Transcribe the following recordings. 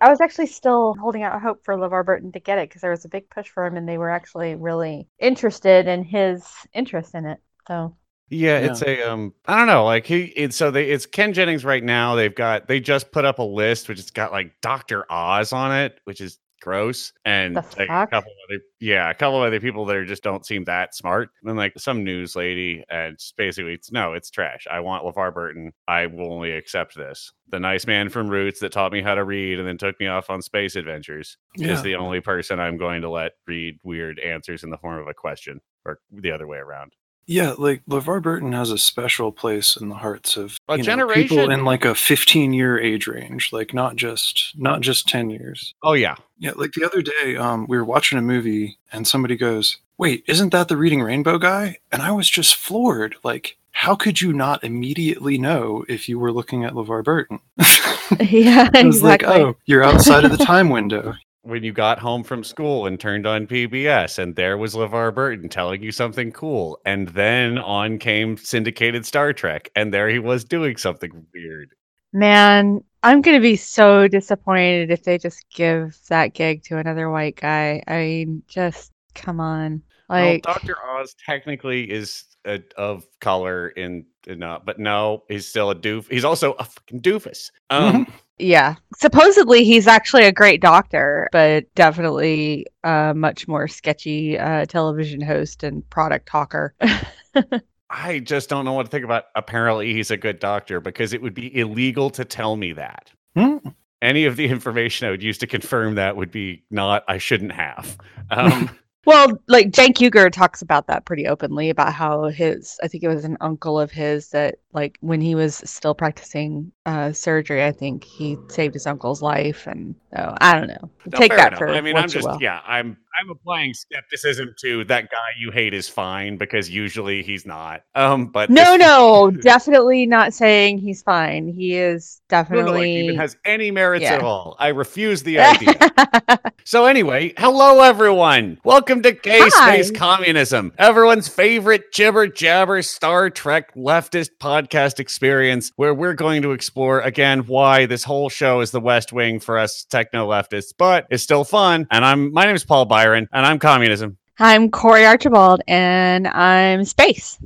I was actually still holding out hope for LeVar Burton to get it because there was a big push for him and they were actually really interested in his interest in it. So Yeah, Yeah. it's a um I don't know, like he it's so they it's Ken Jennings right now. They've got they just put up a list which has got like Dr. Oz on it, which is gross. And like a fuck? couple other yeah, a couple other people that are just don't seem that smart. And then like some news lady and basically it's no, it's trash. I want LeVar Burton. I will only accept this. The nice man from Roots that taught me how to read and then took me off on space adventures Yeah. is the only person I'm going to let read weird answers in the form of a question or the other way around. Yeah, like LeVar Burton has a special place in the hearts of A you know, people in like a 15 year age range, like not just not just 10 years. Oh yeah. Yeah, like the other day, um, we were watching a movie and somebody goes, "Wait, isn't that the Reading Rainbow guy?" And I was just floored. Like, how could you not immediately know if you were looking at LeVar Burton? yeah, I was exactly. like, "Oh, you're outside of the time window." When you got home from school and turned on PBS, and there was LeVar Burton telling you something cool, and then on came syndicated Star Trek, and there he was doing something weird. Man, I'm gonna be so disappointed if they just give that gig to another white guy. I mean, just come on. Like well, Doctor Oz technically is a, of color in, in uh, but no, he's still a doof. He's also a fucking doofus. Um, Yeah. Supposedly he's actually a great doctor, but definitely a much more sketchy uh, television host and product talker. I just don't know what to think about. Apparently, he's a good doctor because it would be illegal to tell me that. Hmm. Any of the information I would use to confirm that would be not. I shouldn't have. Um, well, like Cenk Uygur talks about that pretty openly about how his, I think it was an uncle of his that, like, when he was still practicing uh, surgery, I think he saved his uncle's life. And so I don't know. no, Take that enough. for I mean, I'm just yeah. I'm I'm applying skepticism to that guy you hate is fine because usually he's not. Um, but No, this- no, definitely not saying he's fine. He is definitely No, no, like even has any merits Yeah. at all. I refuse the idea. So anyway, hello everyone. Welcome to Gay Hi. Space Communism, everyone's favorite jibber jabber Star Trek leftist podcast experience, where we're going to explore again why this whole show is the West Wing for us techno leftists, but it's still fun. And I'm my name is Paul Byron, and I'm communism. I'm Corey Archibald, and I'm space.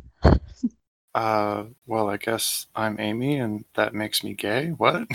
Uh, well, I guess I'm Amy, and that makes me gay. What?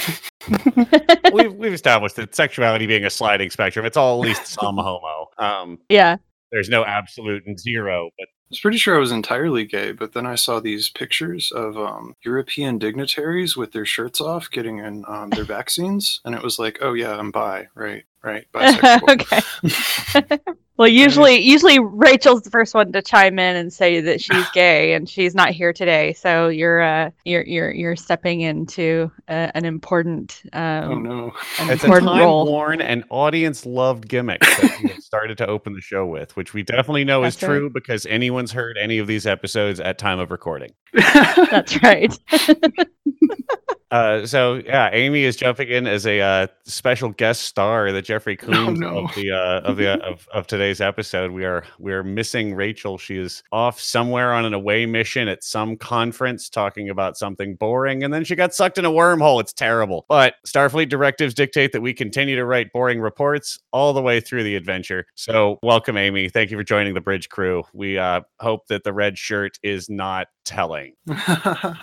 we've we've established that sexuality being a sliding spectrum, it's all at least some homo. Um, yeah. there's no absolute and zero, but I was pretty sure I was entirely gay, but then I saw these pictures of um, European dignitaries with their shirts off getting in um, their vaccines, and it was like, oh yeah, I'm bi, right, right, bisexual. okay. Well, usually, usually Rachel's the first one to chime in and say that she's gay, and she's not here today. So you're, uh, you're, you're, you're stepping into uh, an important, um, oh no. an It's a important time role. worn and audience loved gimmick that we started to open the show with, which we definitely know is right. true because anyone's heard any of these episodes at time of recording. That's right. Uh, so yeah, Amy is jumping in as a uh, special guest star, the Jeffrey Combs no. of the uh, of the of, of today's episode. We are we are missing Rachel. She is off somewhere on an away mission at some conference talking about something boring, and then she got sucked in a wormhole. It's terrible. But Starfleet directives dictate that we continue to write boring reports all the way through the adventure. So welcome, Amy. Thank you for joining the bridge crew. We uh, hope that the red shirt is not telling.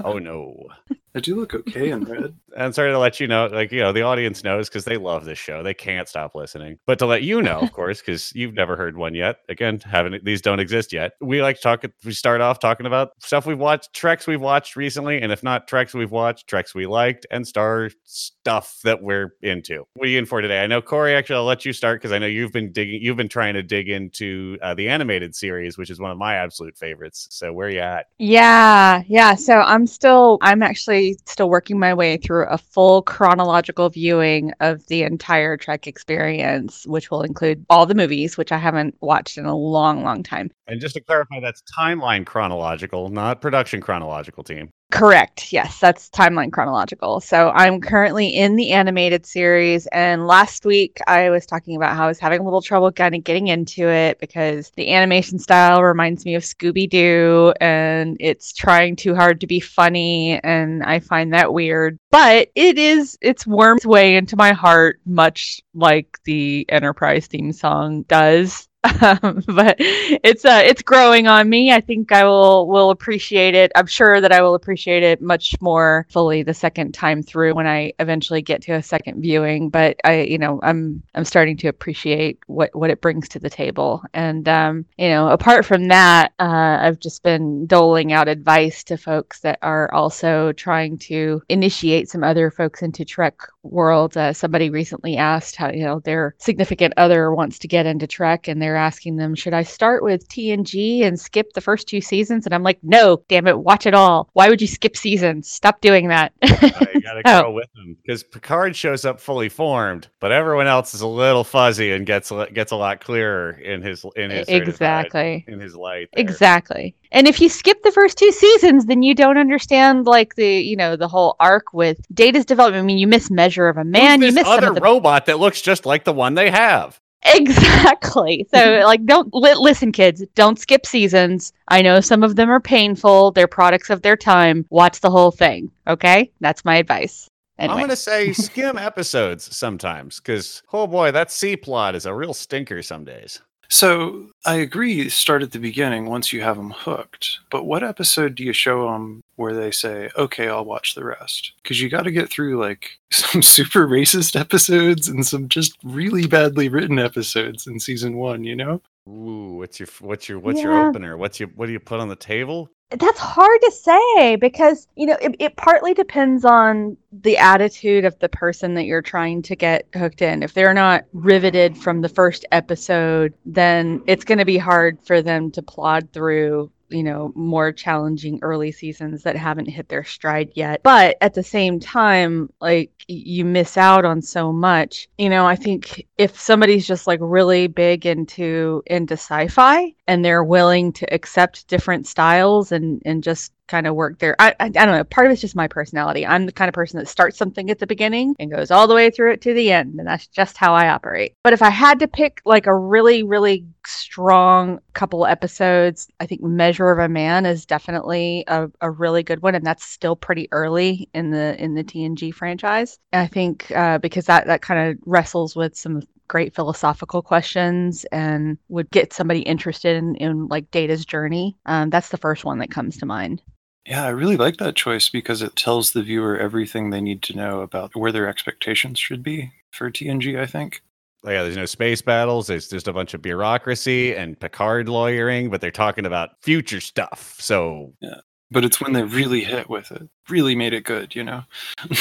Oh no. I do look okay in red. and sorry to let you know, like you know, the audience knows because they love this show. They can't stop listening. But to let you know, of course, because you've never heard one yet. Again, haven't these don't exist yet. We like to talk. We start off talking about stuff we've watched, treks we've watched recently, and if not treks we've watched, treks we liked, and star stuff that we're into. What are you in for today? I know Corey. Actually, I'll let you start because I know you've been digging. You've been trying to dig into uh, the animated series, which is one of my absolute favorites. So where are you at? Yeah, yeah. yeah. So I'm still, I'm actually still working my way through a full chronological viewing of the entire Trek experience, which will include all the movies, which I haven't watched in a long, long time. And just to clarify, that's timeline chronological, not production chronological. Team. Correct. Yes, that's timeline chronological. So I'm currently in the animated series. And last week I was talking about how I was having a little trouble kind of getting into it because the animation style reminds me of Scooby Doo and it's trying too hard to be funny. And I find that weird. But it is, it's wormed its way into my heart, much like the Enterprise theme song does. Um, but it's uh it's growing on me. I think I will will appreciate it. I'm sure that I will appreciate it much more fully the second time through when I eventually get to a second viewing. But I, you know, I'm I'm starting to appreciate what what it brings to the table. And um, you know, apart from that, uh, I've just been doling out advice to folks that are also trying to initiate some other folks into Trek world. Uh, somebody recently asked how you know their significant other wants to get into Trek, and they're asking them, should I start with TNG and skip the first two seasons? And I'm like, no, damn it, watch it all. Why would you skip seasons? Stop doing that. Uh, you gotta Oh. go with them because Picard shows up fully formed, but everyone else is a little fuzzy and gets a- gets a lot clearer in his in his certified- exactly. in his light. there. Exactly. And if you skip the first two seasons, then you don't understand like the you know the whole arc with Data's development. I mean, you miss Measure of a Man, Who's you miss other the robot that looks just like the one they have. Exactly. So, like, don't li- listen, kids. Don't skip seasons. I know some of them are painful. They're products of their time. Watch the whole thing. Okay, that's my advice. Anyway, I'm gonna say skim episodes sometimes because oh boy, that C plot is a real stinker some days. So I agree. Start at the beginning once you have them hooked. But what episode do you show them where they say, "Okay, I'll watch the rest"? Because you got to get through like some super racist episodes and some just really badly written episodes in season one. You know? Ooh, what's your what's your what's your opener? What's your what do you put on the table? That's hard to say because you know it, it partly depends on the attitude of the person that you're trying to get hooked in. If they're not riveted from the first episode then it's going to be hard for them to plod through you know more challenging early seasons that haven't hit their stride yet. But at the same time like you miss out on so much. You know i think if somebody's just like really big into into sci-fi and they're willing to accept different styles and and just kind of work there. I, I i don't know part of it's just my personality. I'm the kind of person that starts something at the beginning and goes all the way through it to the end and that's just how i operate. But if i had to pick like a really really strong couple episodes i think measure of a man is definitely a, a really good one and that's still pretty early in the in the tng franchise. And i think uh, because that that kind of wrestles with some great philosophical questions and would get somebody interested in, in like data's journey um, that's the first one that comes to mind Yeah, I really like that choice because it tells the viewer everything they need to know about where their expectations should be for TNG. I think. Oh, yeah, there's no space battles. There's just a bunch of bureaucracy and Picard lawyering, but they're talking about future stuff. So yeah, But it's when they really hit with it, really made it good. You know.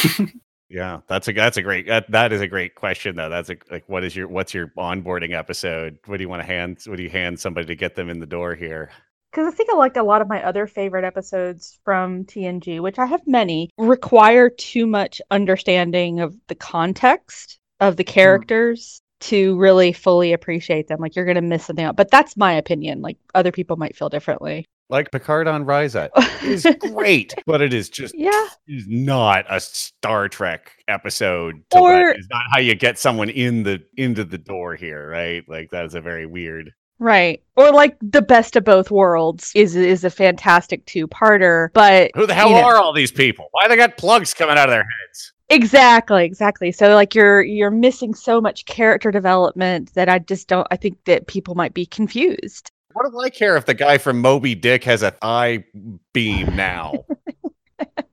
yeah, that's a that's a great that, that is a great question though. That's a, like what is your what's your onboarding episode? What do you want to hand? What do you hand somebody to get them in the door here? Because I think I like a lot of my other favorite episodes from TNG, which I have many, require too much understanding of the context of the hmm. characters to really fully appreciate them. Like you're gonna miss something out. But that's my opinion. Like other people might feel differently. Like Picard on Rysat is great, but it is just yeah. is not a Star Trek episode. Or- it's not how you get someone in the into the door here, right? Like that is a very weird. Right. Or like the best of both worlds is is a fantastic two-parter, but Who the hell you know- are all these people? Why they got plugs coming out of their heads? Exactly, exactly. So like you're you're missing so much character development that I just don't I think that people might be confused. What do I care if the guy from Moby Dick has a eye beam now?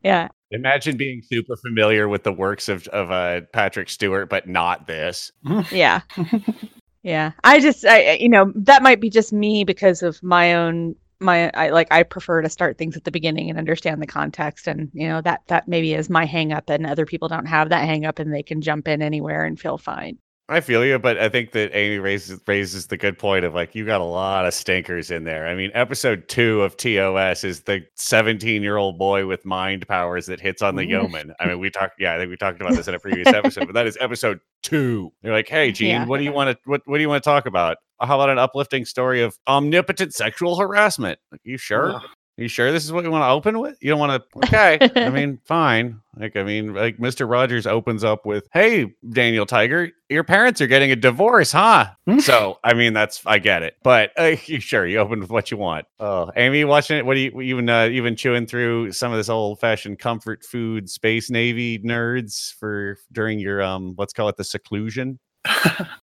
Yeah. Imagine being super familiar with the works of of uh, Patrick Stewart, but not this. Yeah. yeah. I just I you know, that might be just me because of my own my I like I prefer to start things at the beginning and understand the context and you know that that maybe is my hang up and other people don't have that hang up and they can jump in anywhere and feel fine. I feel you, but I think that Amy raises raises the good point of like you got a lot of stinkers in there. I mean, episode two of TOS is the 17 year old boy with mind powers that hits on the yeoman. I mean, we talked, yeah, I think we talked about this in a previous episode, but that is episode two. They're like, hey, Gene, Yeah. what do you want to what what do you want to talk about? How about an uplifting story of omnipotent sexual harassment? Like, you sure? You sure this is what you want to open with? You don't want to? Okay, I mean, fine. Like, I mean, like Mr. Rogers opens up with, "Hey, Daniel Tiger, your parents are getting a divorce, huh?" so, I mean, that's I get it, but uh, you sure you open with what you want. Oh, Amy, watching it? What do you even uh, even chewing through some of this old fashioned comfort food, space navy nerds for during your um, let's call it the seclusion?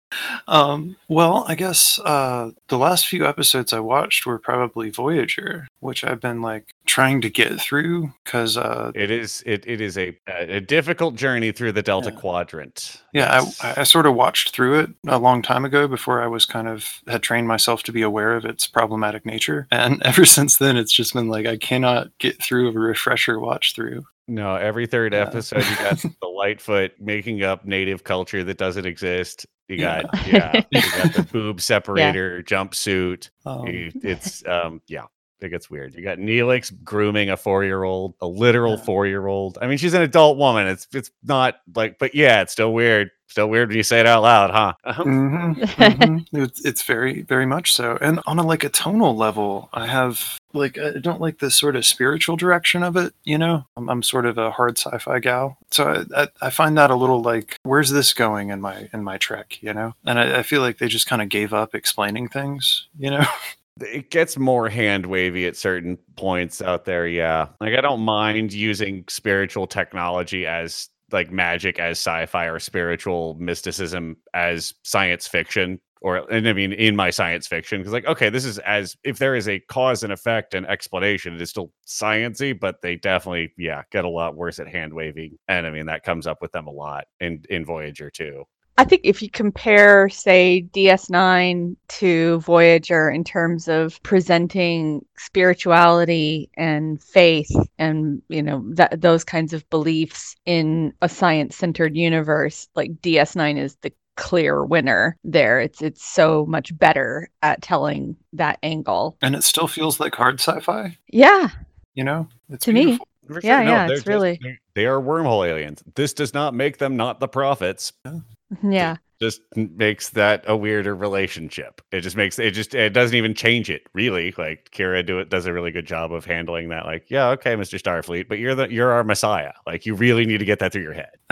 um, well, I guess uh, the last few episodes I watched were probably Voyager, which I've been like trying to get through because uh, It is it it is a a difficult journey through the Delta Yeah. Quadrant. yeah, Yes. I, I sort of watched through it a long time ago before I was kind of had trained myself to be aware of its problematic nature, and ever since then, it's just been like I cannot get through a refresher watch through. No, every third Yeah. episode you got the Lightfoot making up native culture that doesn't exist. You Yeah. got yeah, you got the boob separator jumpsuit. Um, You- It's um yeah, it gets weird. You got Neelix grooming a four year old, a literal Yeah. four year old. I mean, she's an adult woman. It's it's not like, but yeah, it's still weird. Still weird when you say it out loud, huh? mhm, mhm. It's, it's very, very much so. And on a like a tonal level, I have like I don't like the sort of spiritual direction of it. You know, I'm, I'm sort of a hard sci-fi gal, so I, I, I find that a little like, where's this going in my in my trek? You know, and I, I feel like they just kind of gave up explaining things. You know, it gets more hand wavy at certain points out there yeah. Like i don't mind using spiritual technology as like magic as sci-fi or spiritual mysticism as science fiction or and i mean in my science fiction because like okay this is as if there is a cause and effect and explanation it is still sciency but they definitely yeah get a lot worse at hand waving. And i mean that comes up with them a lot in in voyager too I think if you compare, say, DS9 to Voyager in terms of presenting spirituality and faith and, you know, that those kinds of beliefs in a science-centered universe, like DS9 is the clear winner there. It's it's so much better at telling that angle. and it still feels like hard sci-fi. Yeah. You know, it's To me. Beautiful. For Yeah, yeah, they're it's just- really- they- they are wormhole aliens this does not make them not the prophets mm-hmm, Yeah. just makes that a weirder relationship. It just makes it just it doesn't even change it really. Like Kira do it does a really good job of handling that. Like, yeah, okay, Mr. Starfleet, but you're the you're our messiah. Like you really need to get that through your head.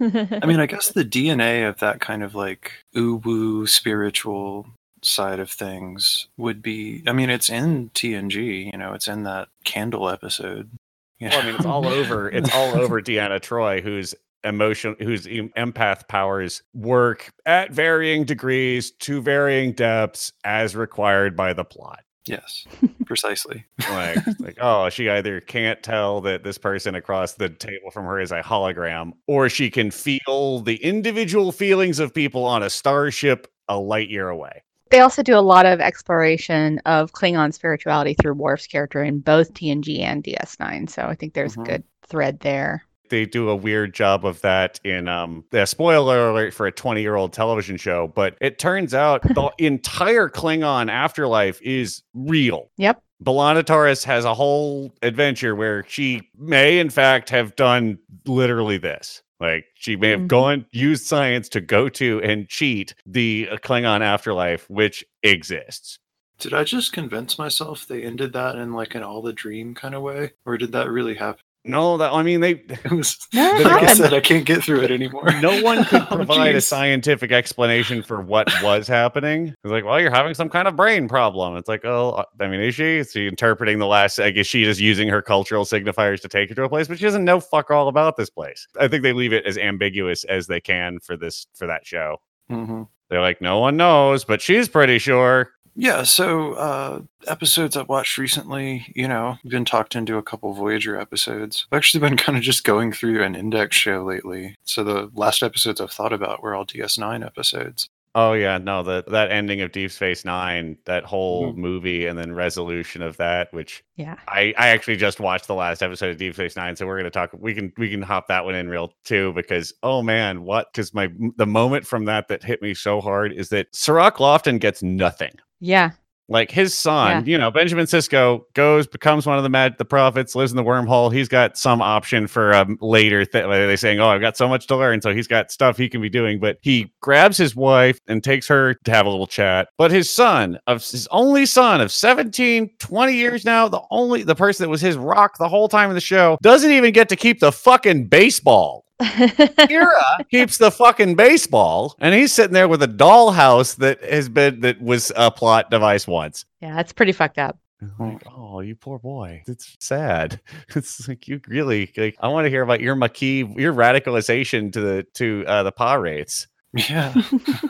I mean, I guess the DNA of that kind of like ooh woo spiritual side of things would be. I mean, it's in TNG. You know, it's in that candle episode. You Well, I mean, it's all over. It's all over Deanna Troi, whose emotion, whose empath powers work at varying degrees to varying depths as required by the plot. yes, precisely. like like oh she either can't tell that this person across the table from her is a hologram or she can feel the individual feelings of people on a starship a light year away They also do a lot of exploration of Klingon spirituality through Worf's character in both TNG and DS9. So I think there's Mhm. a good thread there. they do a weird job of that in um the spoiler alert for a 20 year old television show but it turns out the entire klingon afterlife is real Yep. B'Elanna Torres has a whole adventure where she may, in fact, have done literally this. Like she may have Mhm. gone used science to go to and cheat the uh, Klingon afterlife, which exists. Did I just convince myself they ended that in like an all the dream kind of way, or did that really happen? No, that I mean they. It was. No, like I said, I can't get through it anymore. No one could Oh, provide a scientific explanation for what was happening. It's like, well, you're having some kind of brain problem. It's like, oh, I mean, is she? Is she interpreting the last? I guess she is using her cultural signifiers to take her to a place, but she doesn't know fuck all about this place. I think they leave it as ambiguous as they can for this for that show. hmm They're like, no one knows, but she's pretty sure. Yeah, so uh, episodes I've watched recently, you know, been talked into a couple Voyager episodes. I've actually been kind of just going through an index show lately. So the last episodes I've thought about were all DS9 episodes. Oh yeah, no, that that ending of Deep Space Nine, that whole Mhm. movie, and then resolution of that, which Yeah. I I actually just watched the last episode of Deep Space Nine, so we're gonna talk. We can we can hop that one in real too because oh man, what? Because my the moment from that that hit me so hard is that Cirroc Lofton gets nothing. Yeah. Like his son, Yeah. you know, Benjamin Sisko goes, becomes one of the mad the prophets, lives in the wormhole. He's got some option for um later thing. They're saying, "Oh, I've got so much to learn," so he's got stuff he can be doing. But he grabs his wife and takes her to have a little chat. But his son, of his only son of 17, 20 years now, the only the person that was his rock the whole time of the show, doesn't even get to keep the fucking baseball. Kira keeps the fucking baseball, and he's sitting there with a dollhouse that has been that was a plot device once. yeah, it's pretty fucked up. Like, oh, you poor boy. It's sad. It's like you really like. I want to hear about your Maquis, your radicalization to the to uh, the Pa rates. Yeah.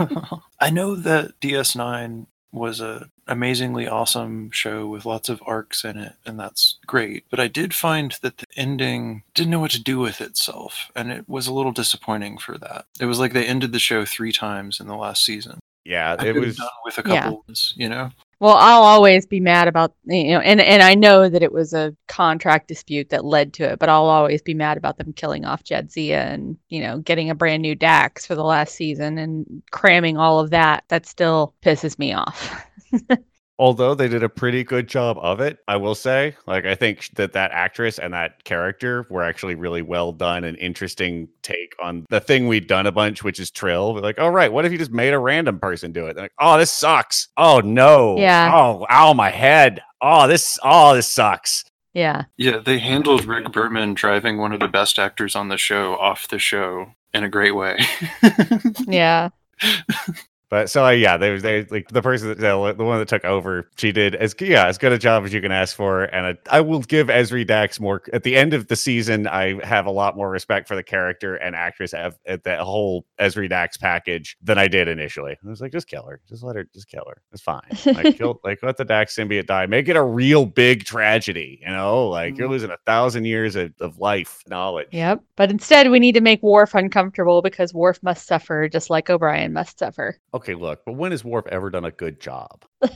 I know that DS9 was a amazingly awesome show with lots of arcs in it and that's great but i did find that the ending didn't know what to do with itself and it was a little disappointing for that it was like they ended the show three times in the last season Yeah, I it was. done with a Yeah. couple ones, you know Well, I'll always be mad about you know, and and I know that it was a contract dispute that led to it, but I'll always be mad about them killing off Jadzia and you know getting a brand new Dax for the last season and cramming all of that. That still pisses me off. although they did a pretty good job of it, I will say. Like, I think that that actress and that character were actually really well done and interesting take on the thing we'd done a bunch, which is Trill. We're like, oh, right, what if you just made a random person do it? They're like, oh, this sucks. Oh, no. Yeah. Oh, ow, my head. Oh, this, oh, this sucks. yeah, yeah they handled rick berman driving one of the best actors on the show off the show in a great way yeah, But so uh, yeah, they they like the person that the, the one that took over. She did as yeah as good a job as you can ask for, and I, I will give Ezri Dax more at the end of the season. I have a lot more respect for the character and actress have at that whole Ezri Dax package than I did initially. I was like, just kill her, just let her, just kill her. It's fine. Like kill, like let the Dax symbiote die. Make it a real big tragedy. You know, like you're Mhm. losing a thousand years of, of life knowledge. yep. But instead, we need to make Worf uncomfortable because Worf must suffer just like O'Brien must suffer. Okay, look, but when has Worf ever done a good job? All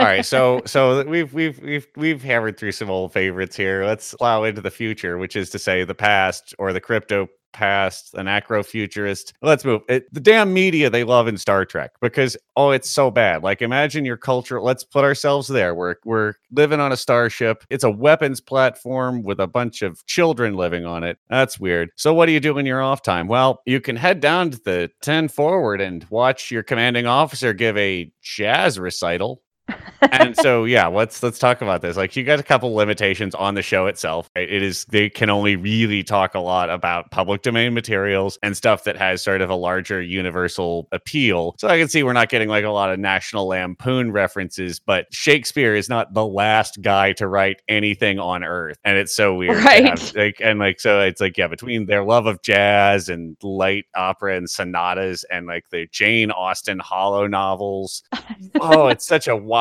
right, so so we've we've we've we've hammered through some old favorites here. Let's plow into the future, which is to say the past or the crypto past, an acrofuturist. Let's move. It, the damn media they love in Star Trek because oh, it's so bad. Like imagine your culture. Let's put ourselves there. We're we're living on a starship. It's a weapons platform with a bunch of children living on it. That's weird. So what do you do in your off time? Well, you can head down to the 10 forward and watch your commanding officer give a jazz recital and so yeah let's let's talk about this like you got a couple limitations on the show itself right? it is they can only really talk a lot about public domain materials and stuff that has sort of a larger universal appeal so i can see we're not getting like a lot of national lampoon references but shakespeare is not the last guy to write anything on earth and it's so weird Right. have, like and like so it's like yeah between their love of jazz and light opera and sonatas and like the jane austen hollow novels oh, it's such a wild.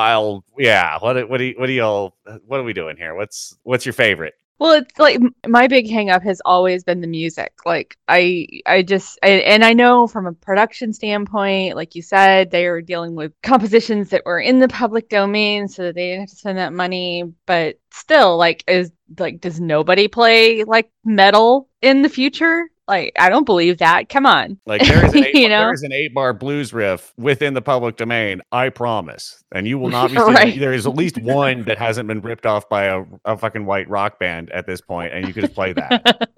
Yeah. What? What do? You, what do y'all? What are we doing here? What's What's your favorite? Well, it's like my big hang up has always been the music. Like I I just I, and I know from a production standpoint, like you said, they were dealing with compositions that were in the public domain so that they didn't have to spend that money, but still like is like does nobody play like metal in the future? Like I don't believe that. Come on. Like there is an eight, You there know? is an eight bar blues riff within the public domain. I promise, and you will not be. Right. There is at least one that hasn't been ripped off by a, a fucking white rock band at this point, and you could just play that.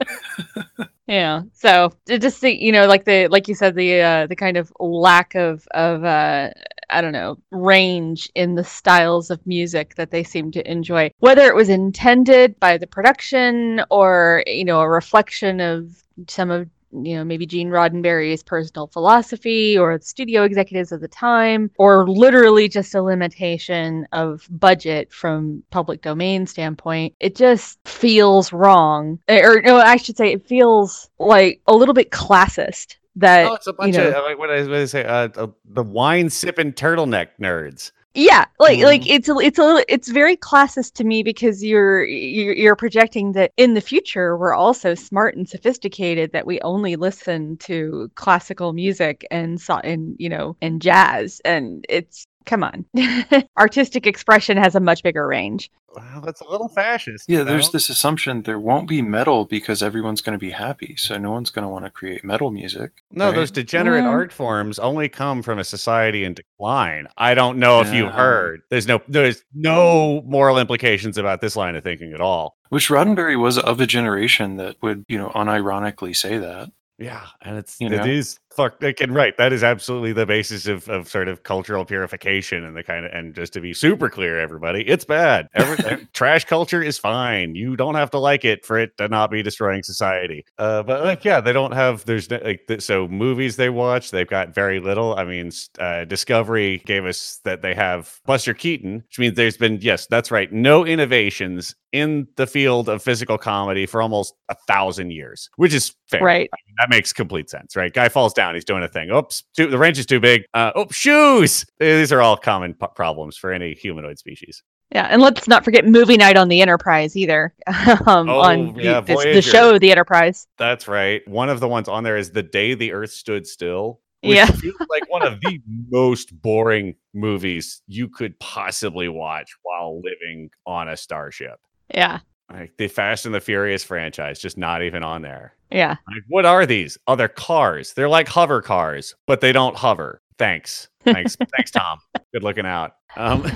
Yeah. So just the you know like the like you said the uh the kind of lack of of uh I don't know range in the styles of music that they seem to enjoy whether it was intended by the production or you know a reflection of some of you know maybe Gene Roddenberry's personal philosophy or the studio executives of the time or literally just a limitation of budget from public domain standpoint it just feels wrong or no I should say it feels like a little bit classist that oh, it's a bunch know- of like, what I, what I say? Uh, the wine sipping turtleneck nerds. Yeah, like like Mhm. it's a, it's a little it's very classist to me because you're you're projecting that in the future we're also smart and sophisticated that we only listen to classical music and so and you know and jazz and it's come on. Artistic expression has a much bigger range. Well, that's a little fascist. Yeah, there's know? this assumption there won't be metal because everyone's going to be happy, so no one's going to want to create metal music. No, right? those degenerate Mm. art forms only come from a society in decline. I don't know if you Yeah. heard. There's no there's no moral implications about this line of thinking at all. Which Roddenberry was of a generation that would, you know, unironically say that. Yeah, and it's You it know? is fuck and right. That is absolutely the basis of, of sort of cultural purification and the kind of and just to be super clear, everybody, it's bad. Every, trash culture is fine. You don't have to like it for it to not be destroying society. Uh, but like yeah, they don't have there's like so movies they watch they've got very little. I mean, uh, Discovery gave us that they have Buster Keaton, which means there's been yes, that's right, no innovations in the field of physical comedy for almost a thousand years, which is fair. Right. That makes complete sense, right? Guy falls down, he's doing a thing. Oops, too, the wrench is too big. Uh, oh, shoes. These are all common p- problems for any humanoid species. Yeah, and let's not forget movie night on the Enterprise either. um, Oh, on the, yeah, this- the show, the Enterprise. That's right. One of the ones on there is The Day the Earth Stood Still. Which Yeah. like one of the most boring movies you could possibly watch while living on a starship. Yeah, Like the Fast and the Furious franchise, just not even on there. yeah. Like, what are these? Oh, they're cars. They're like hover cars, but they don't hover. Thanks. Thanks. Thanks, Tom. Good looking out. Um,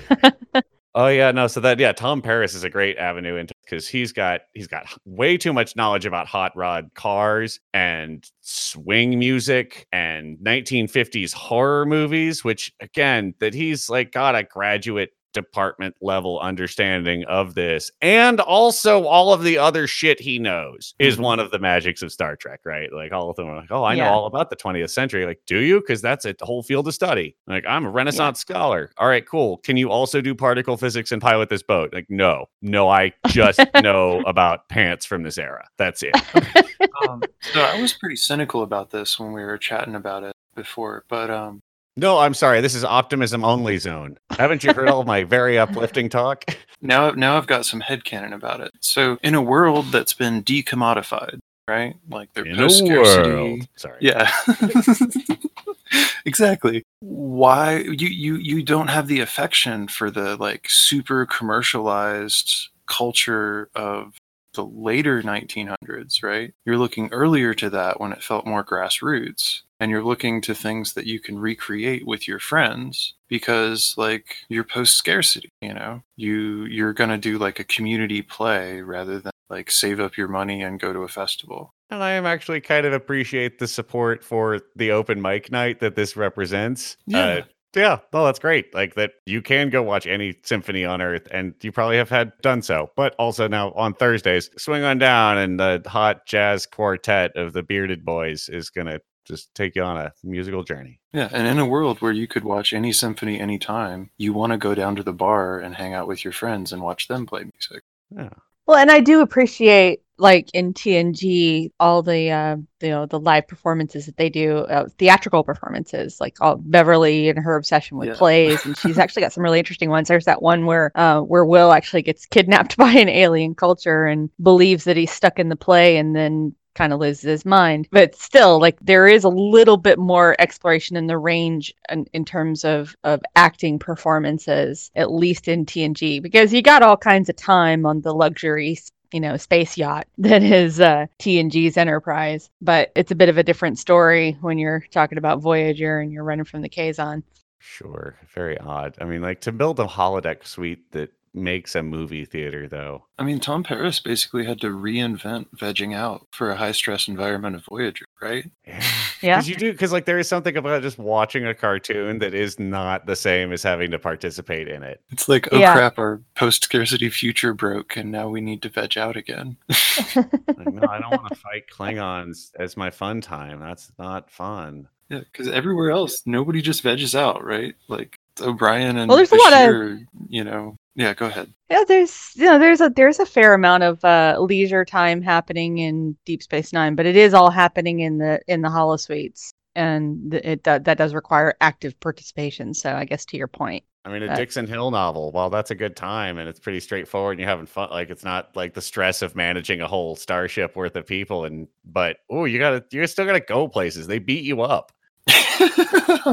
oh yeah, no. So that yeah, Tom Paris is a great avenue into because he's got he's got way too much knowledge about hot rod cars and swing music and 1950s horror movies, which again, that he's like got a graduate department level understanding of this and also all of the other shit he knows is Mhm. one of the magics of Star Trek, right? Like all of them are like, oh, I know all about the 20th century. Like, do you? Because that's a whole field of study. Like, I'm a Renaissance scholar. All right, cool. Can you also do particle physics and pilot this boat? Like, no, no, I just know about pants from this era. That's it. Um, so I was pretty cynical about this when we were chatting about it before, but um, No, I'm sorry. This is optimism only zone. Haven't you heard all my very uplifting talk? now now I've got some headcanon about it. So in a world that's been decommodified, right? Like they're In post scarcity. world. Sorry. Yeah. exactly. Why you you you don't have the affection for the like super commercialized culture of the later 1900s, right? You're looking earlier to that when it felt more grassroots and you're looking to things that you can recreate with your friends because like you're post scarcity, you know. You you're going to do like a community play rather than like save up your money and go to a festival. And I am actually kind of appreciate the support for the open mic night that this represents. Yeah. Uh, yeah, well, that's great. Like that you can go watch any symphony on earth, and you probably have had done so. But also now on Thursdays, swing on down, and the hot jazz quartet of the Bearded Boys is gonna just take you on a musical journey. Yeah, and in a world where you could watch any symphony anytime, you want to go down to the bar and hang out with your friends and watch them play music. Yeah. Well, and I do appreciate like in TNG all the uh, you know the live performances that they do, uh, theatrical performances, like all Beverly and her obsession with Yeah. plays, and she's actually got some really interesting ones. There's that one where uh, where Will actually gets kidnapped by an alien culture and believes that he's stuck in the play, and then kind of loses his mind. But still, like there is a little bit more exploration in the range in, in terms of of acting performances, at least in TNG, because you got all kinds of time on the luxury you know, space yacht that is uh, TNG's Enterprise. But it's a bit of a different story when you're talking about Voyager and you're running from the Kazon. Sure, very odd. I mean, like to build a holodeck suite that makes a movie theater, though. I mean, Tom Paris basically had to reinvent vegging out for a high stress environment of Voyager, right? Yeah. Yeah. Because you do, because like there is something about just watching a cartoon that is not the same as having to participate in it. It's like, oh Yeah. crap, our post scarcity future broke and now we need to veg out again. Like, no, I don't want to fight Klingons as my fun time. That's not fun. yeah, because everywhere else, nobody just veggies out, right? Like O'Brien and Well, there's a lot of- you know. Yeah, go ahead. Yeah, there's you know there's a there's a fair amount of uh, leisure time happening in Deep Space Nine, but it is all happening in the in the holosuites, and it do- that does require active participation. So I guess to your point, I mean, a Right. Dixon Hill novel, while that's a good time and it's pretty straightforward and you're having fun, like it's not like the stress of managing a whole starship worth of people. And but oh, you gotta, you're still gonna go places. They beat you up.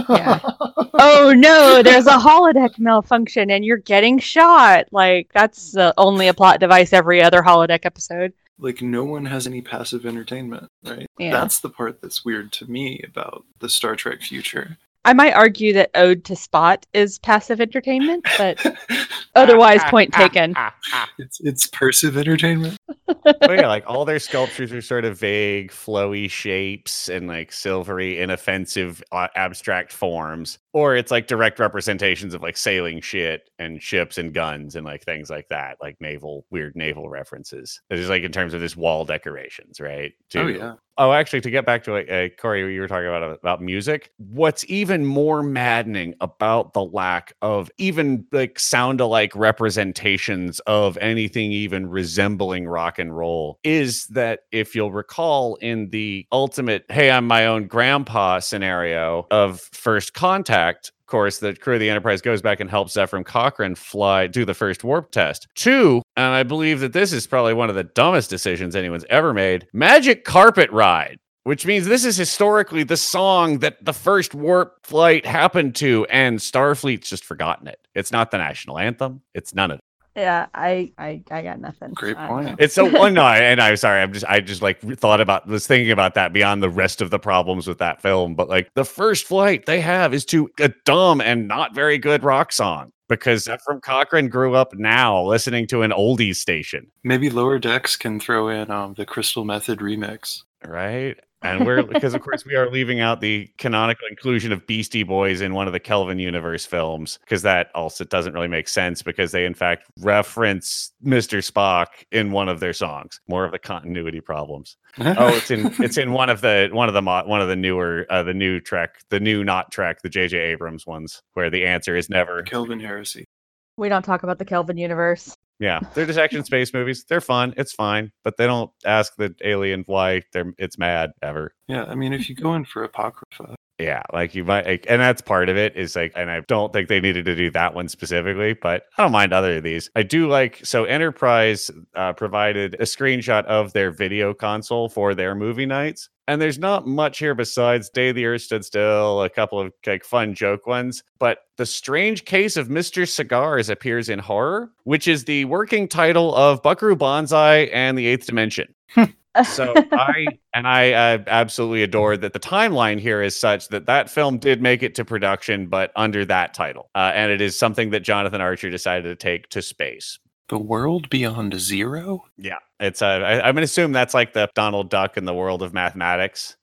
Yeah. oh no, there's a holodeck malfunction and you're getting shot. Like that's uh, only a plot device every other holodeck episode. like no one has any passive entertainment, right? Yeah. That's the part that's weird to me about the Star Trek future. I might argue that Ode to Spot is passive entertainment, but otherwise, point ah, ah, taken. Ah, it's it's persive entertainment. but yeah, like all their sculptures are sort of vague, flowy shapes and like silvery, inoffensive, uh, abstract forms. Or it's like direct representations of like sailing shit and ships and guns and like things like that, like naval, weird naval references. It's just like in terms of this wall decorations, right? Oh yeah. Oh, actually, to get back to like, uh, Corey, you were talking about about music. What's even more maddening about the lack of even like sound-alike representations of anything even resembling rock and roll is that if you'll recall in the ultimate "Hey, I'm my own grandpa" scenario of First Contact, of course, the crew of the Enterprise goes back and helps Zefram Cochrane fly do the first warp test. Two, and I believe that this is probably one of the dumbest decisions anyone's ever made Magic Carpet Ride. Which means this is historically the song that the first warp flight happened to, and Starfleet's just forgotten it. It's not the national anthem. It's none of. Yeah, I, I, I got nothing. Great point. know. It's so one no, and I'm sorry. I'm just I just like thought about was thinking about that beyond the rest of the problems with that film. But like the first flight they have is to a dumb and not very good rock song because Zefram Cochrane grew up now listening to an oldies station, Maybe Lower Decks can throw in um, the Crystal Method remix. right? And we're because of course we are leaving out the canonical inclusion of Beastie Boys in one of the Kelvin universe films because that also doesn't really make sense because they in fact reference Mr. Spock in one of their songs. More of the continuity problems. oh, it's in it's in one of the one of the mo- one of the newer uh, the new Trek, the new not Trek, the J.J. Abrams ones, where the answer is never. Kelvin Heresy. We don't talk about the Kelvin universe. Yeah, they're just action space movies. They're fun. It's fine, but they don't ask the alien why they're it's mad ever. Yeah, I mean, if you go in for Apocrypha, Yeah, like you might, like, and that's part of it is like, and I don't think they needed to do that one specifically, but I don't mind other of these. I do like, so Enterprise uh, provided a screenshot of their video console for their movie nights. And there's not much here besides Day the Earth Stood Still, a couple of like fun joke ones. But The Strange Case of Mr. Cigars appears in horror, which is the working title of Buckaroo Banzai and the Eighth Dimension so I and I uh, absolutely adore that the timeline here is such that that film did make it to production, but under that title, uh, and it is something that Jonathan Archer decided to take to space. The World Beyond Zero? Yeah, it's. Uh, I, I'm gonna assume that's like the Donald Duck in the world of mathematics,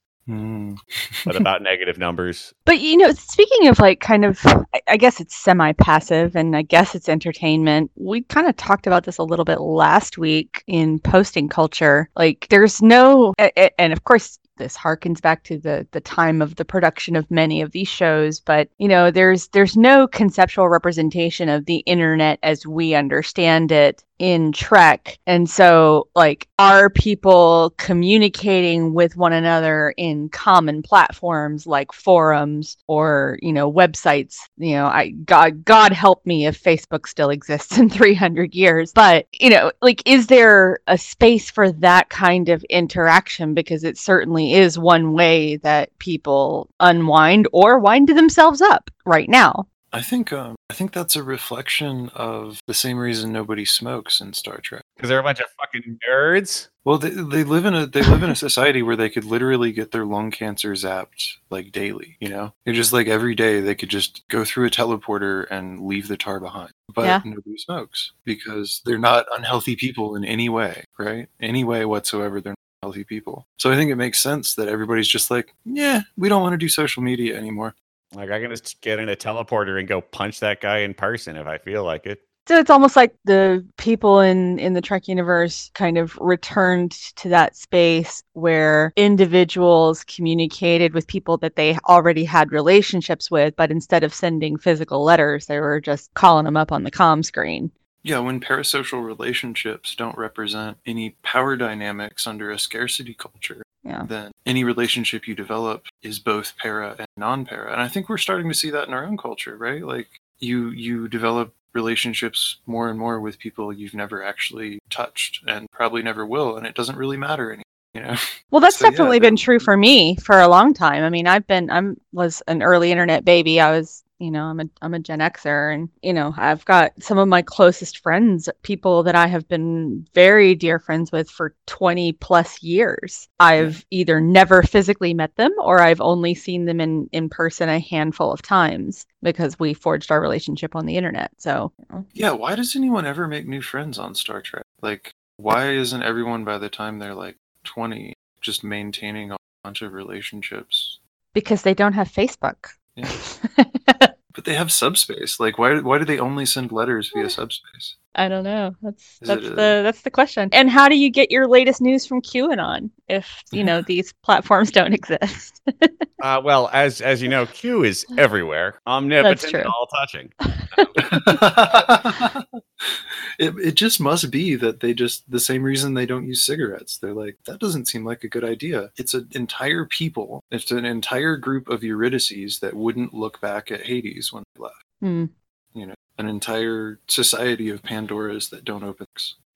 But about negative numbers. But you know, speaking of like kind of, I- guess it's semi-passive, and I guess it's entertainment. We kind of talked about this a little bit last week in posting culture. Like, there's no, and of course, this harkens back to the the time of the production of many of these shows. But you know, there's there's no conceptual representation of the internet as we understand it in Trek. And so, like, are people communicating with one another in common platforms like forums or, you know, websites? You know, I God God help me if Facebook still exists in 300 years. But, you know, like is there a space for that kind of interaction because it certainly is one way that people unwind or wind themselves up right now. I think um, I think that's a reflection of the same reason nobody smokes in Star Trek. Because they're a bunch of fucking nerds. Well, they, they live in a they live in a society where they could literally get their lung cancer zapped like daily. You know, it's just like every day they could just go through a teleporter and leave the tar behind. But Yeah. nobody smokes because they're not unhealthy people in any way, right? Any way whatsoever, they're not healthy people. So I think it makes sense that everybody's just like, yeah, we don't want to do social media anymore. Like I can just get in a teleporter and go punch that guy in person if I feel like it. So it's almost like the people in in the Trek universe kind of returned to that space where individuals communicated with people that they already had relationships with, but instead of sending physical letters, they were just calling them up on the comm screen. Yeah, when parasocial relationships don't represent any power dynamics under a scarcity culture, Yeah. then any relationship you develop is both para and non-para. And I think we're starting to see that in our own culture, right? Like you you develop relationships more and more with people you've never actually touched and probably never will, and it doesn't really matter anymore. You know, Well, that's So, definitely that- been true for me for a long time. I mean, I've been I'm was an early internet baby. I was, you know, I'm a I'm a Gen Xer and, you know, I've got some of my closest friends, people that I have been very dear friends with for 20 plus years. I've either never physically met them or I've only seen them in in person a handful of times because we forged our relationship on the internet. So, you know. yeah. Why does anyone ever make new friends on Star Trek? Like, why isn't everyone by the time they're like 20 just maintaining a bunch of relationships? because they don't have Facebook. Yeah. But they have subspace. Like, why? Why do they only send letters via subspace? I don't know. That's Is that's a- the that's the question. And how do you get your latest news from QAnon if you know these platforms don't exist? Uh, well, as as you know, Q is everywhere, omnipotent, all touching. it it just must be that they just the same reason they don't use cigarettes. They're like that doesn't seem like a good idea. It's an entire people. It's an entire group of Eurydices that wouldn't look back at Hades when they left. Hmm. You know, an entire society of Pandoras that don't open.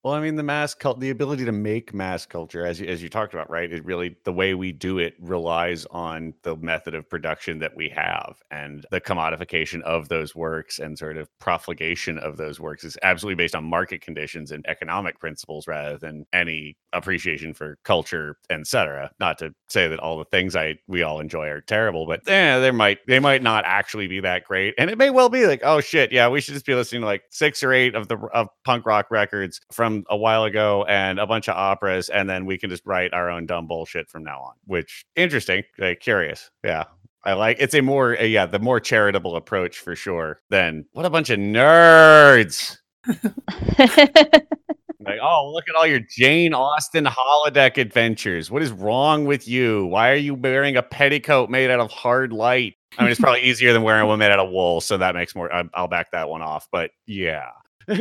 Well, I mean, the mass cult, the ability to make mass culture, as you, as you talked about, right? It really, the way we do it relies on the method of production that we have, and the commodification of those works and sort of profligation of those works is absolutely based on market conditions and economic principles rather than any appreciation for culture, etc. Not to say that all the things I we all enjoy are terrible, but eh, there might they might not actually be that great, and it may well be like, oh shit, yeah, we should just be listening to like six or eight of the of punk rock records from a while ago and a bunch of operas, and then we can just write our own dumb bullshit from now on. Which interesting, like, curious, yeah. I like it's a more uh, yeah the more charitable approach for sure than what a bunch of nerds like oh look at all your Jane Austen holodeck adventures what is wrong with you why are you wearing a petticoat made out of hard light I mean it's probably easier than wearing one made out of wool so that makes more I- I'll back that one off but yeah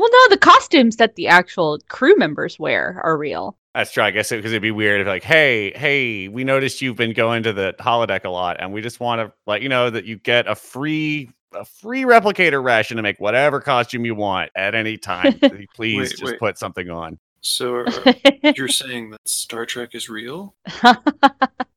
well, no, the costumes that the actual crew members wear are real. That's true. I guess because it'd be weird if like, hey, hey, we noticed you've been going to the holodeck a lot, and we just want to let you know that you get a free a free replicator ration to make whatever costume you want at any time. Please Wait, just wait. put something on. So are, you're saying that Star Trek is real?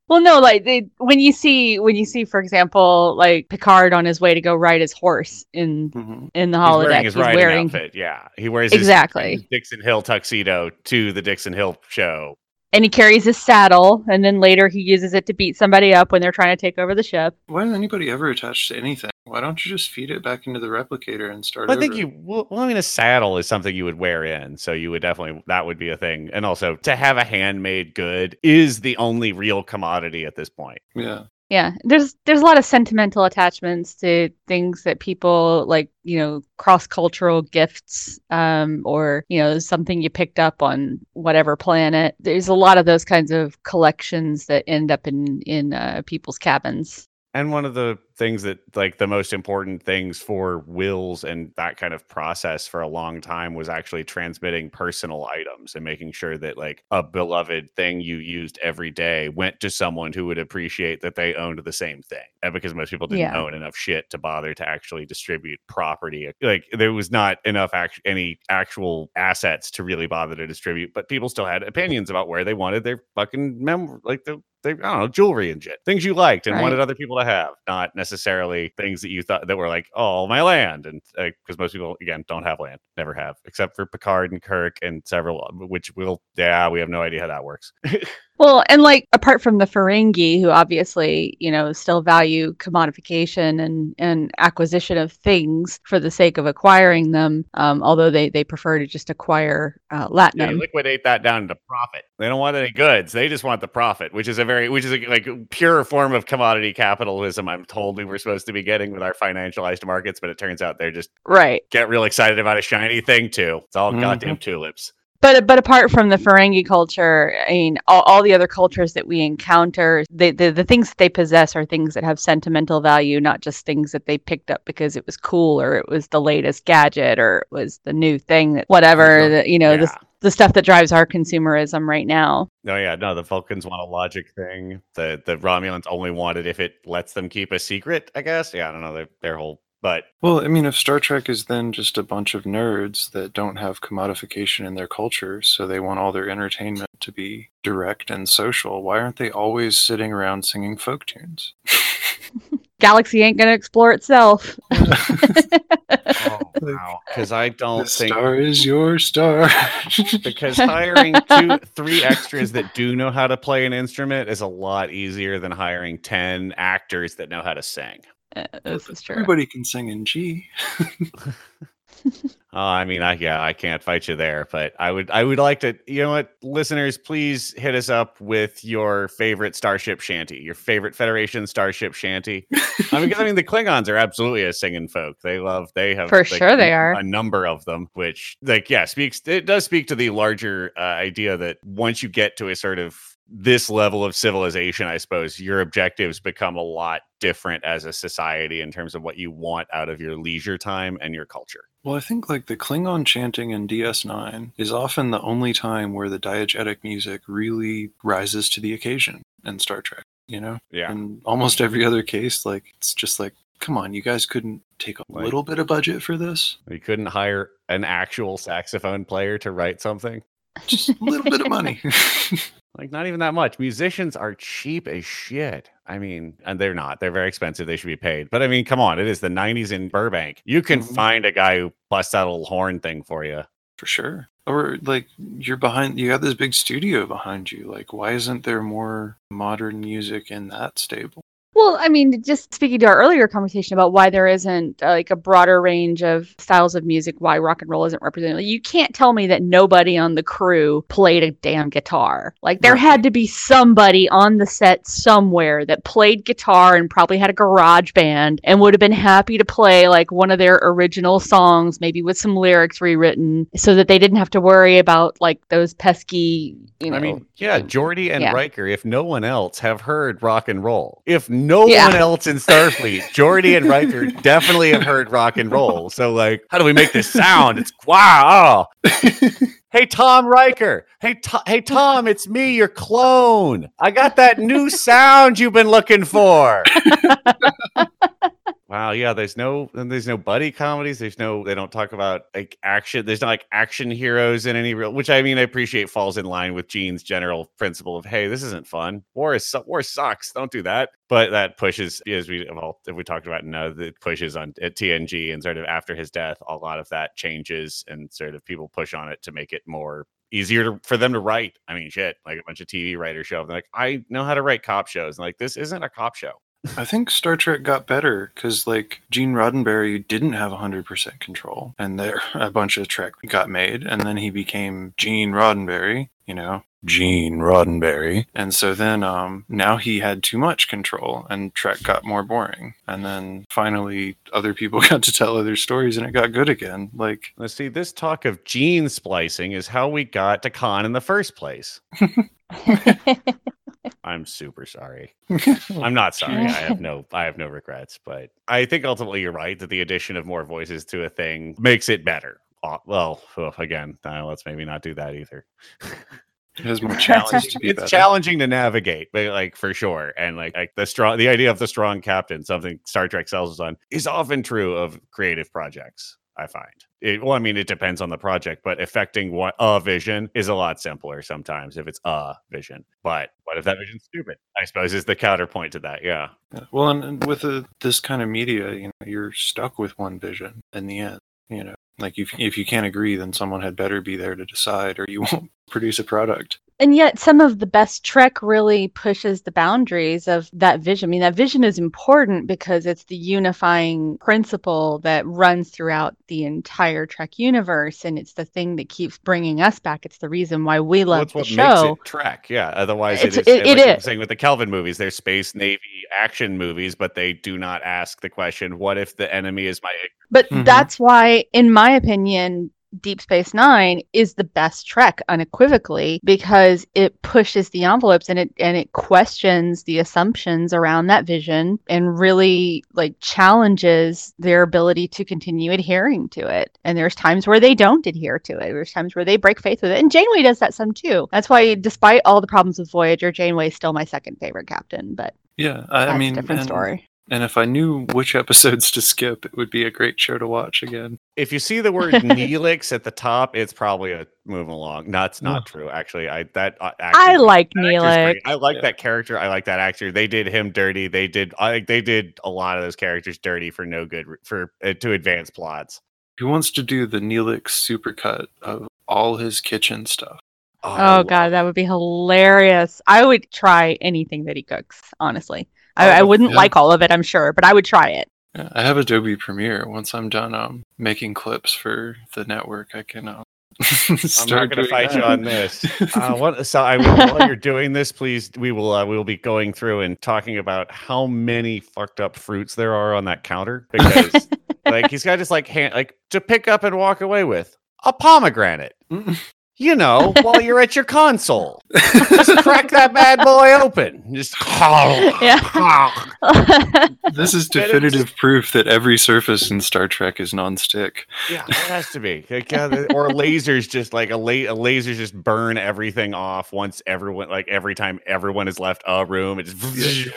well, no, like they, when you see when you see, for example, like Picard on his way to go ride his horse in hmm in the He's holodeck, wearing his he's riding wearing outfit. Yeah, he wears his, Exactly. his Dixon Hill tuxedo to the Dixon Hill show. And he carries his saddle, and then later he uses it to beat somebody up when they're trying to take over the ship. Why does anybody ever attach to anything? Why don't you just feed it back into the replicator and start Well, I think over? you. Well, well, I mean, a saddle is something you would wear in, so you would definitely that would be a thing. And also, to have a handmade good is the only real commodity at this point. Yeah. Yeah, there's there's a lot of sentimental attachments to things that people like, you know, cross cultural gifts, um, or you know, something you picked up on whatever planet. There's a lot of those kinds of collections that end up in in uh, people's cabins. And one of the things that, like, the most important things for wills and that kind of process for a long time was actually transmitting personal items and making sure that, like, a beloved thing you used every day went to someone who would appreciate that they owned the same thing. And because most people didn't Yeah. own enough shit to bother to actually distribute property, like, there was not enough act- any actual assets to really bother to distribute, but people still had opinions about where they wanted their fucking mem, like, the they, I don't know, jewelry and shit, things you liked and Right. wanted other people to have, not necessarily things that you thought that were like, oh, my land. And uh, because most people, again, don't have land, never have, except for Picard and Kirk and several, which will, yeah, we have no idea how that works. Well, and like apart from the Ferengi, who obviously, you know, still value commodification and, and acquisition of things for the sake of acquiring them, um, although they, they prefer to just acquire uh, they Latinum. liquidate that down to profit. They don't want any goods. They just want the profit, which is a very, which is a, like pure form of commodity capitalism. I'm told we were supposed to be getting with our financialized markets, but it turns out they're just Right. get real excited about a shiny thing too. It's all Mhm. goddamn tulips. But but apart from the Ferengi culture, I mean, all, all the other cultures that we encounter, they, the the things that they possess are things that have sentimental value, not just things that they picked up because it was cool or it was the latest gadget or it was the new thing that whatever that you know the Yeah. the stuff that drives our consumerism right now. No, yeah, no. The Vulcans want a logic thing. The the Romulans only want it if it lets them keep a secret. I guess. Yeah, I don't know. Their their whole But Well, I mean, if Star Trek is then just a bunch of nerds that don't have commodification in their culture, so they want all their entertainment to be direct and social, why aren't they always sitting around singing folk tunes? Galaxy ain't gonna explore itself. oh, wow, because I don't the think star is your star. because hiring two, three extras that do know how to play an instrument is a lot easier than hiring ten actors that know how to sing. Uh, this is true. Everybody can sing in G. Oh, I mean, I yeah, I can't fight you there, but I would I would like to. You know what, listeners, please hit us up with your favorite Starship Shanty, your favorite Federation Starship Shanty. I mean, 'cause, I mean, the Klingons are absolutely a singing folk. They love, they have For sure they are. a number of them, which like yeah, speaks. It does speak to the larger uh, idea that once you get to a sort of this level of civilization, I suppose your objectives become a lot different as a society in terms of what you want out of your leisure time and your culture. Well, I think like the Klingon chanting in DS9 is often the only time where the diegetic music really rises to the occasion in Star Trek, you know? Yeah. In almost every other case, like it's just like, come on, you guys couldn't take a Like- little bit of budget for this? We couldn't hire an actual saxophone player to write something. Just a little bit of money. Like not even that much. Musicians are cheap as shit. I mean, and they're not. They're very expensive. They should be paid. But I mean, come on. It is the 90s in Burbank. You can Mhm. find a guy who busts that little horn thing for you. for sure. Or like you're behind you got this big studio behind you. Like why isn't there more modern music in that stable? Well, I mean, just speaking to our earlier conversation about why there isn't uh, like a broader range of styles of music, why rock and roll isn't represented. Like, you can't tell me that nobody on the crew played a damn guitar. Like there Right. had to be somebody on the set somewhere that played guitar and probably had a garage band and would have been happy to play like one of their original songs, maybe with some lyrics rewritten, so that they didn't have to worry about like those pesky, you know. I mean, yeah, Geordi and yeah. Riker, if no one else, have heard rock and roll. If no Yeah. one else in Starfleet, Geordi and Riker definitely have heard rock and roll. So, like, how do we make this sound? It's wow. Hey Tom Riker. Hey To- hey Tom, it's me, your clone. I got that new sound you've been looking for. wow, yeah, there's no there's no buddy comedies. There's no they don't talk about like action. There's not like action heroes in any real which I mean I appreciate falls in line with Gene's general principle of hey, this isn't fun. War is war sucks. Don't do that. But that pushes as we well if we talked about no, that pushes on at TNG and sort of after his death, a lot of that changes and sort of people push on it to make it more easier to, for them to write. I mean, shit, like a bunch of TV writers show. They're like, I know how to write cop shows. And like, this isn't a cop show. I think Star Trek got better because, like, Gene Roddenberry didn't have 100% control, and there a bunch of Trek got made, and then he became Gene Roddenberry, you know, Gene Roddenberry, and so then um, now he had too much control, and Trek got more boring, and then finally other people got to tell other stories, and it got good again. Like, Let's see. This talk of gene splicing is how we got to Khan in the first place. I'm super sorry. I'm not sorry. I have no I have no regrets, but I think ultimately you're right that the addition of more voices to a thing makes it better. Uh, Well, ugh, again, uh, let's maybe not do that either. It is has more challenges to be it's better. challenging to navigate, but like for sure. And like, like the strong, the idea of the strong captain, something Star Trek sells us on, is often true of creative projects. I find it. Well, I mean, it depends on the project, but affecting what a vision is a lot simpler sometimes if it's a vision. But what if that vision's stupid? I suppose is the counterpoint to that. Yeah. Well, and, and with a, this kind of media, you know, you're stuck with one vision in the end. You know, like if if you can't agree, then someone had better be there to decide, or you won't produce a product. And yet some of the best trek really pushes the boundaries of that vision i mean that vision is important because it's the unifying principle that runs throughout the entire trek universe and it's the thing that keeps bringing us back it's the reason why we Well, love that's the show makes it track. Yeah. Otherwise, It's- it is. it- it like is. saying with the Kelvin movies, they're space navy action movies, but they do not ask the question, "What if the enemy is my But Mhm. that's why, in my opinion, Deep Space Nine is the best Trek unequivocally because it pushes the envelopes and it and it questions the assumptions around that vision and really like challenges their ability to continue adhering to it. And there's times where they don't adhere to it. There's times where they break faith with it. And Janeway does that some too. That's why, despite all the problems with Voyager, Janeway is still my second favorite captain. But Yeah, I, that's I mean, a different story. And if I knew which episodes to skip, it would be a great show to watch again. If you see the word Neelix at the top, it's probably a moving along. No, that's not true. Actually, I that uh, actor- I like that Neelix. I like Yeah. that character. I like that actor. They did him dirty. They did. I like they did a lot of those characters dirty for no good for uh, to advance plots. Who wants to do the Neelix supercut of all his kitchen stuff? I Oh god, that would be hilarious. I would try anything that he cooks, honestly. I, Oh, I wouldn't yeah. like all of it, I'm sure, but I would try it. Yeah, I have Adobe Premiere. Once I'm done um, making clips for the network, I can. Uh, I'm not going to doing fight you on this. Uh, what, so I while you're doing this, please, we will uh, we will be going through and talking about how many fucked up fruits there are on that counter because like he's got just like hand like to pick up and walk away with a pomegranate. You know, while you're at your console, just crack that bad boy open. Just yeah. this is definitive proof that every surface in Star Trek is non-stick. Yeah, it has to be. Like, yeah, or lasers just like a, la- a lasers just burn everything off once everyone like every time everyone has left a room. It just.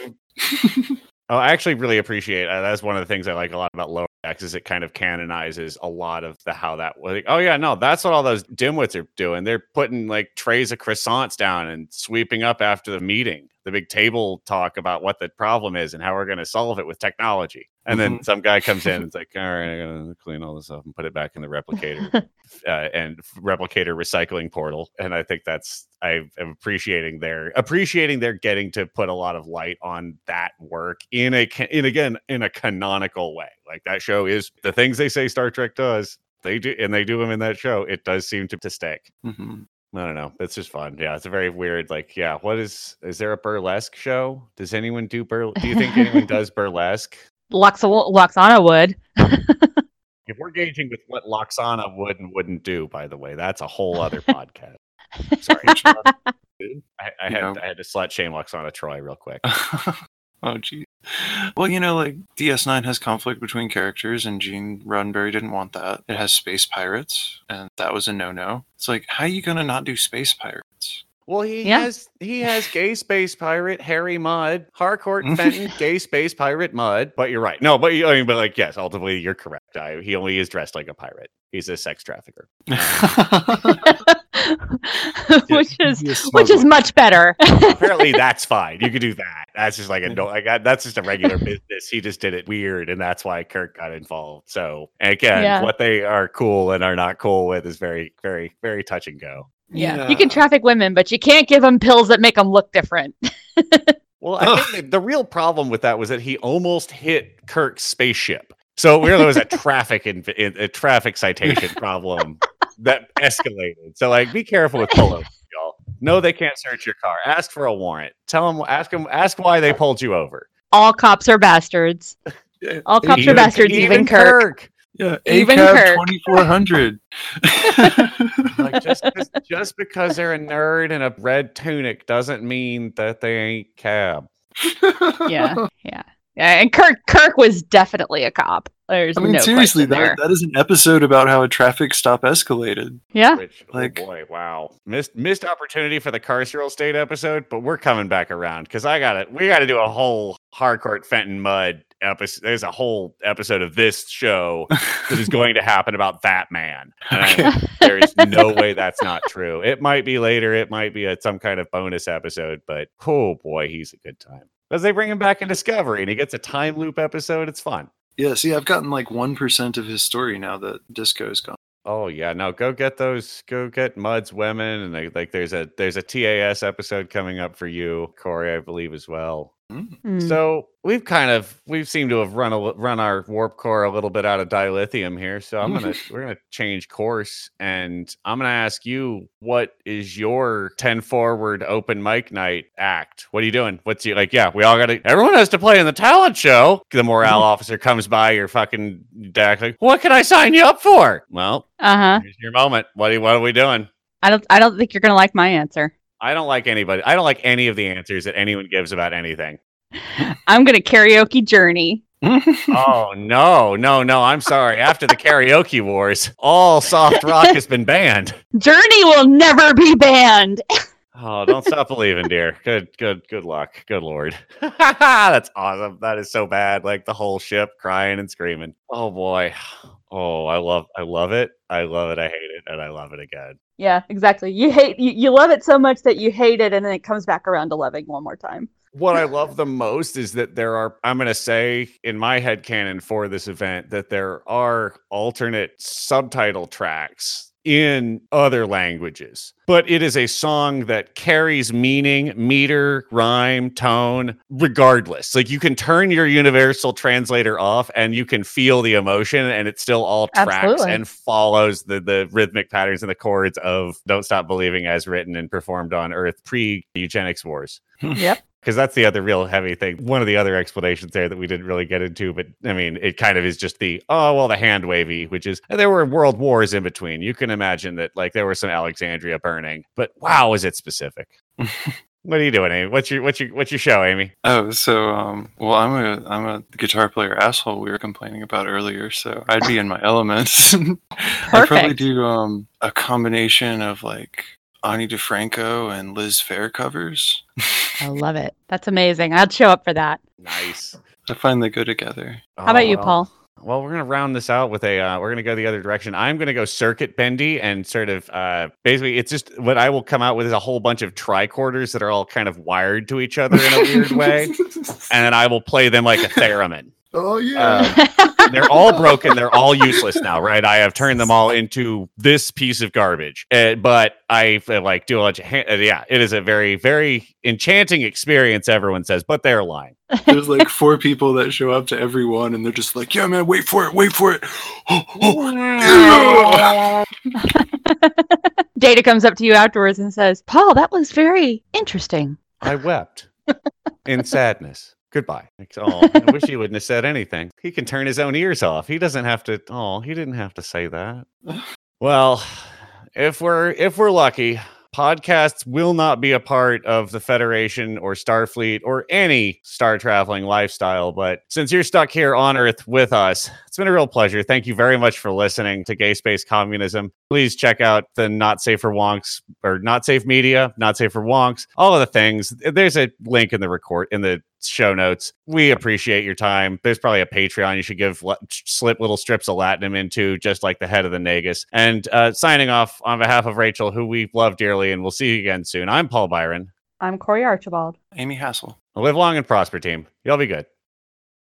oh, I actually really appreciate. Uh, that's one of the things I like a lot about Lower Is it kind of canonizes a lot of the how that. Was like, oh yeah, no, that's what all those dimwits are doing. They're putting like trays of croissants down and sweeping up after the meeting. The big table talk about what the problem is and how we're going to solve it with technology. And then some guy comes in and it's like, all right, I'm going to clean all this up and put it back in the replicator uh, and replicator recycling portal. And I think that's I am appreciating their appreciating their getting to put a lot of light on that work in a in again in a canonical way. Like that show is the things they say Star Trek does. They do and they do them in that show. It does seem to, to stick. hmm I don't know. It's just fun. Yeah, it's a very weird. Like, yeah, what is? Is there a burlesque show? Does anyone do bur? Do you think anyone does burlesque? Lux- Lwaxana would. If we're gauging with what Lwaxana would and wouldn't do, by the way, that's a whole other podcast. Sorry, I, I had know. I had to slut shame Lwaxana Troi real quick. Oh, gee. Well, you know, like DS9 has conflict between characters, and Gene Roddenberry didn't want that. It has space pirates, and that was a no-no. It's like, how are you gonna not do space pirates? Well, he Yeah. has he has gay space pirate Harry Mudd, Harcourt Fenton, gay space pirate Mudd. But you're right. No, but you- I mean, but like, yes, ultimately you're correct. I, he only is dressed like a pirate. He's a sex trafficker. which is which is much better. Apparently, that's fine. You could do that. That's just like a no. Like that- that's just a regular business. He just did it weird, and that's why Kirk got involved. So again, Yeah. what they are cool and are not cool with is very, very, very touch and go. yeah. You can traffic women, but you can't give them pills that make them look different. Well, I think that the real problem with that was that he almost hit Kirk's spaceship. So it really was a traffic in, in- a traffic citation problem that escalated. So like, be careful with polo, y'all. No, they can't search your car. Ask for a warrant. Tell them. Ask them. Ask why they pulled you over. All cops are bastards. All cops Even- are bastards, even, Kirk. Yeah, Even ACAB Kirk. 2400. Like just just because they're a nerd in a red tunic doesn't mean that they ain't cab. Yeah, yeah, yeah. And Kirk, Kirk was definitely a cop. There's I mean, no seriously, question there. that, that is an episode about how a traffic stop escalated. yeah, Which, oh Like- oh boy, wow, missed missed opportunity for the carceral state episode, but we're coming back around because I got it. We got to do a whole Harcourt Fenton Mudd episode. There's a whole episode of this show that is going to happen about that man. And I- Okay. there is no way that's not true. It might be later. It might be a, some kind of bonus episode, but oh boy, he's a good time. Because they bring him back in Discovery and he gets a time loop episode. It's fun. Yeah, see, I've gotten like 1% of his story now that Disco's gone. Oh yeah, no, go get those. Go get Mudd's women, and they, like there's a there's a TAS episode coming up for you, Corey, I believe as well. Mm. So we've kind of we've seemed to have run a, run our warp core a little bit out of dilithium here. So I'm gonna we're gonna change course, and I'm gonna ask you what is your ten forward open mic night act? What are you doing? What's you like? Yeah, we all got to. Everyone has to play in the talent show. The morale officer comes by your fucking deck. Like, what can I sign you up for? Well, uh huh. here's your moment. What are, what are we doing? I don't. I don't think you're gonna like my answer. I don't like anybody. I don't like any of the answers that anyone gives about anything. I'm gonna karaoke Journey. oh no, no, no! I'm sorry. After the karaoke wars, all soft rock has been banned. Journey will never be banned. Oh, don't stop believing, dear. Good, good, good luck. Good lord. That's awesome. That is so bad. Like the whole ship crying and screaming. Oh boy. Oh, I love I love it. I love it. I hate it. And I love it again. Yeah, exactly. You hate you, you love it so much that you hate it and then it comes back around to loving one more time. What I love the most is that there are I'm gonna say in my head canon for this event that there are alternate subtitle tracks in other languages. But it is a song that carries meaning, meter, rhyme, tone, regardless. Like you can turn your universal translator off and you can feel the emotion and it still all tracks Absolutely. and follows the, the rhythmic patterns and the chords of Don't Stop Believing as written and performed on Earth pre eugenics wars Yep. Because that's the other real heavy thing. One of the other explanations there that we didn't really get into, but I mean, it kind of is just the oh well, the hand wavy, which is there were world wars in between. You can imagine that like there was some Alexandria burning, but wow, is it specific? what are you doing, Amy? What's your what's your what's your show, Amy? Oh, so um, well, I'm a I'm a guitar player asshole we were complaining about earlier, so I'd be in my elements. I'd probably do um a combination of like Ani DiFranco and Liz Phair covers. I love it. That's amazing. I'd show up for that. Nice. I find they go together. How about you, Oh. Paul? Well, we're gonna round this out with a. Uh, we're gonna go the other direction. I'm gonna go circuit bendy and sort of uh, basically, it's just what I will come out with is a whole bunch of tricorders that are all kind of wired to each other in a weird way, and then I will play them like a theremin. Oh Um, they're all broken. They're all useless now, right? I have turned them all into this piece of garbage. Uh, but I uh, like do a bunch of ha- uh, yeah. It is a very very enchanting experience. Everyone says, but they're lying. There's like four people that show up to everyone, and they're just like, "Yeah, man, wait for it, wait for it." Oh, Data comes up to you afterwards and says, Paul, that was very interesting. I wept in sadness. Goodbye. Like, oh, I wish he wouldn't have said anything. He can turn his own ears off. He doesn't have to. Oh, he didn't have to say that. Well, if we're if we're lucky, podcasts will not be a part of the Federation or Starfleet or any star traveling lifestyle. But since you're stuck here on Earth with us, it's been a real pleasure. Thank you very much for listening to Gay Space Communism. Please check out the Not Safe for Wonks or Not Safe Media, Not Safe for Wonks, all of the things. There's a link in the record in the show notes. We appreciate your time. There's probably a Patreon you should give slip little strips of Latinum into, just like the head of the Nagus. And uh, signing off on behalf of Rachel, who we love dearly, and we'll see you again soon. I'm Paul Byron. I'm Corey Archibald. Amy Hassel. Live long and prosper, team. You'll be good.